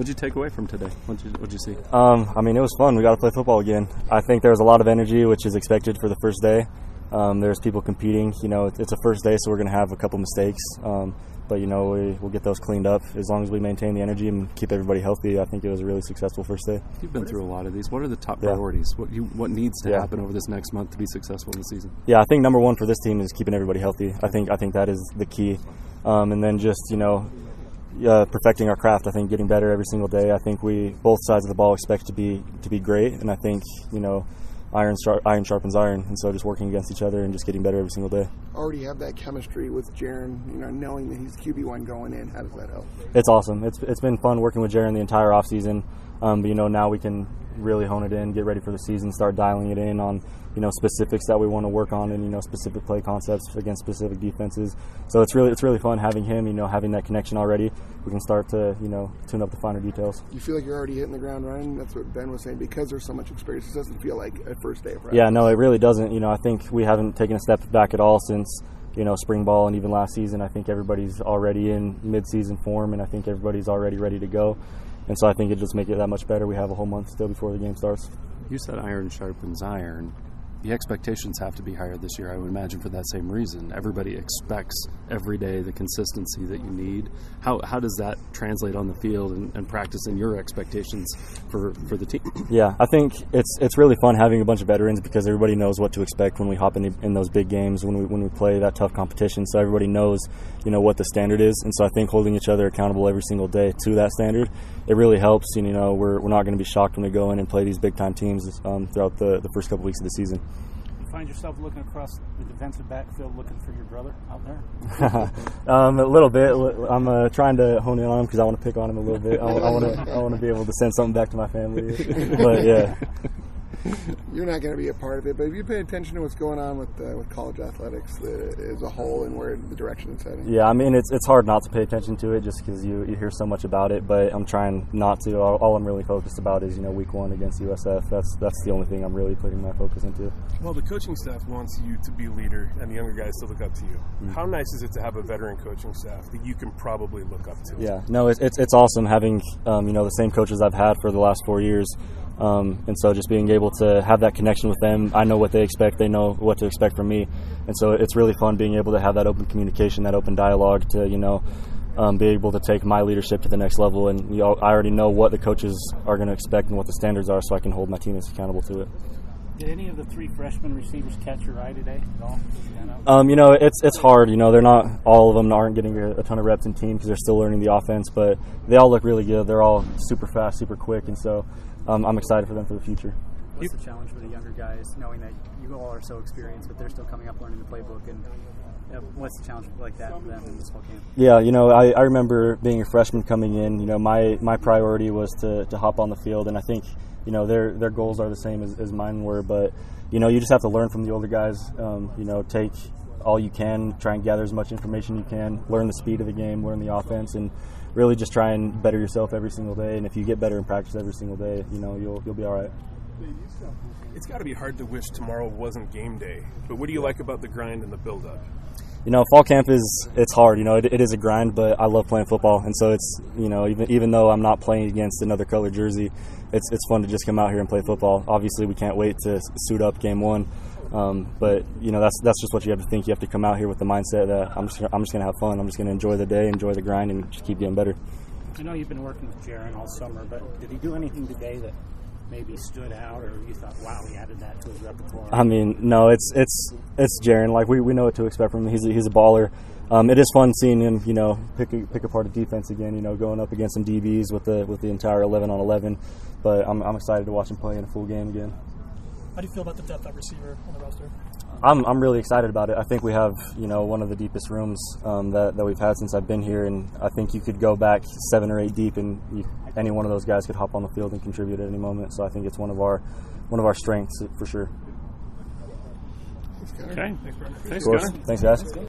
What'd you take away from today? What'd you, what'd you see? Um, I mean, it was fun. We got to play football again. I think there was a lot of energy, which is expected for the first day. Um, there's people competing. You know, it's a first day, so we're going to have a couple mistakes. Um, but you know, we, we'll get those cleaned up as long as we maintain the energy and keep everybody healthy. I think it was a really successful first day. You've been through a lot of these. What are the top Yeah. priorities? What you what needs to Yeah. happen over this next month to be successful in the season? Yeah, I think number one for this team is keeping everybody healthy. I think I think that is the key, um, and then just you know, uh, perfecting our craft. I think getting better every single day. I think we both sides of the ball expect to be to be great, and I think you know, iron sharp, iron sharpens iron, and so just working against each other and just getting better every single day. Already have that chemistry with Jaren, you know, knowing that he's QB one going in. How does that help? It's awesome. It's it's been fun working with Jaren the entire off season. Um, but you know now we can really hone it in, get ready for the season, start dialing it in on you know specifics that we want to work on, and you know specific play concepts against specific defenses. So it's really it's really fun having him. You know having that connection already. We can start to you know tune up the finer details. You feel like you're already hitting the ground running. That's what Ben was saying. Because there's so much experience, it doesn't feel like a first day of practice. Yeah, no, it really doesn't. You know, I think we haven't taken a step back at all since you know spring ball and even last season. I think everybody's already in mid-season form, and I think everybody's already ready to go. And so I think it just make it that much better. We have a whole month still before the game starts. You said iron sharpens iron. The expectations have to be higher this year, I would imagine, for that same reason. Everybody expects every day the consistency that you need. How, how does that translate on the field and, and practice in your expectations for, for the team? Yeah, I think it's it's really fun having a bunch of veterans because everybody knows what to expect when we hop in, the, in those big games when we when we play that tough competition. So everybody knows you know what the standard is, and so I think holding each other accountable every single day to that standard, it really helps. And, you know, we're, we're not going to be shocked when we go in and play these big time teams um, throughout the, the first couple weeks of the season. You find yourself looking across the defensive backfield looking for your brother out there? um, a little bit. I'm uh, trying to hone in on him because I want to pick on him a little bit. I, want to I want to be able to send something back to my family. but yeah. You're not going to be a part of it, but if you pay attention to what's going on with uh, with college athletics uh, as a whole and where the direction it's heading. Yeah, I mean it's it's hard not to pay attention to it just because you, you hear so much about it. But I'm trying not to. All, all I'm really focused about is you know week one against USF. That's that's the only thing I'm really putting my focus into. Well, the coaching staff wants you to be a leader and the younger guys to look up to you. How nice is it to have a veteran coaching staff that you can probably look up to? Yeah, no, it's it's, it's awesome having um, you know the same coaches I've had for the last four years. Um, and so just being able to have that connection with them, I know what they expect, they know what to expect from me, and so it's really fun being able to have that open communication, that open dialogue to you know um, be able to take my leadership to the next level. And you know, I already know what the coaches are going to expect and what the standards are, so I can hold my teammates accountable to it. Did any of the three freshman receivers catch your eye today at all? Um, you know, it's it's hard. You know, they're not all of them aren't getting a, a ton of reps in team because they're still learning the offense. But they all look really good. They're all super fast, super quick, and so um, I'm excited for them for the future. What's the challenge for the younger guys, knowing that you all are so experienced, but they're still coming up learning the playbook? And uh, what's the challenge like that for them in this whole camp? Yeah, you know, I, I remember being a freshman coming in. You know, my, my priority was to, to hop on the field, and I think you know their their goals are the same as, as mine were. But you know, you just have to learn from the older guys. Um, you know, take all you can, try and gather as much information you can, learn the speed of the game, learn the offense, and really just try and better yourself every single day. And if you get better in practice every single day, you know, you'll you'll be all right. It's got to be hard to wish tomorrow wasn't game day. But what do you like about the grind and the build up? you know, fall camp is it's hard. You know, it, it is a grind, but I love playing football, and so it's you know even even though I'm not playing against another color jersey, it's it's fun to just come out here and play football. Obviously, we can't wait to suit up game one, um, but you know that's that's just what you have to think. You have to come out here with the mindset that I'm just I'm just gonna have fun. I'm just gonna enjoy the day, enjoy the grind, and just keep getting better. I know you've been working with Jaren all summer, but did he do anything today that maybe stood out, or you thought, wow, he added that to his repertoire? I mean, no, it's it's it's Jaren. Like we, we know what to expect from him. He's a, he's a baller. Um, it is fun seeing him, you know, pick a, pick apart a defense again. You know, going up against some DBs with the with the entire 11 on 11. But I'm, I'm excited to watch him play in a full game again. How do you feel about the depth at receiver on the roster? I'm, I'm really excited about it. I think we have you know one of the deepest rooms um, that, that we've had since I've been here, and I think you could go back seven or eight deep, and you, any one of those guys could hop on the field and contribute at any moment. So I think it's one of our one of our strengths for sure. Okay. Thanks, Of course. guys. Thanks, guys.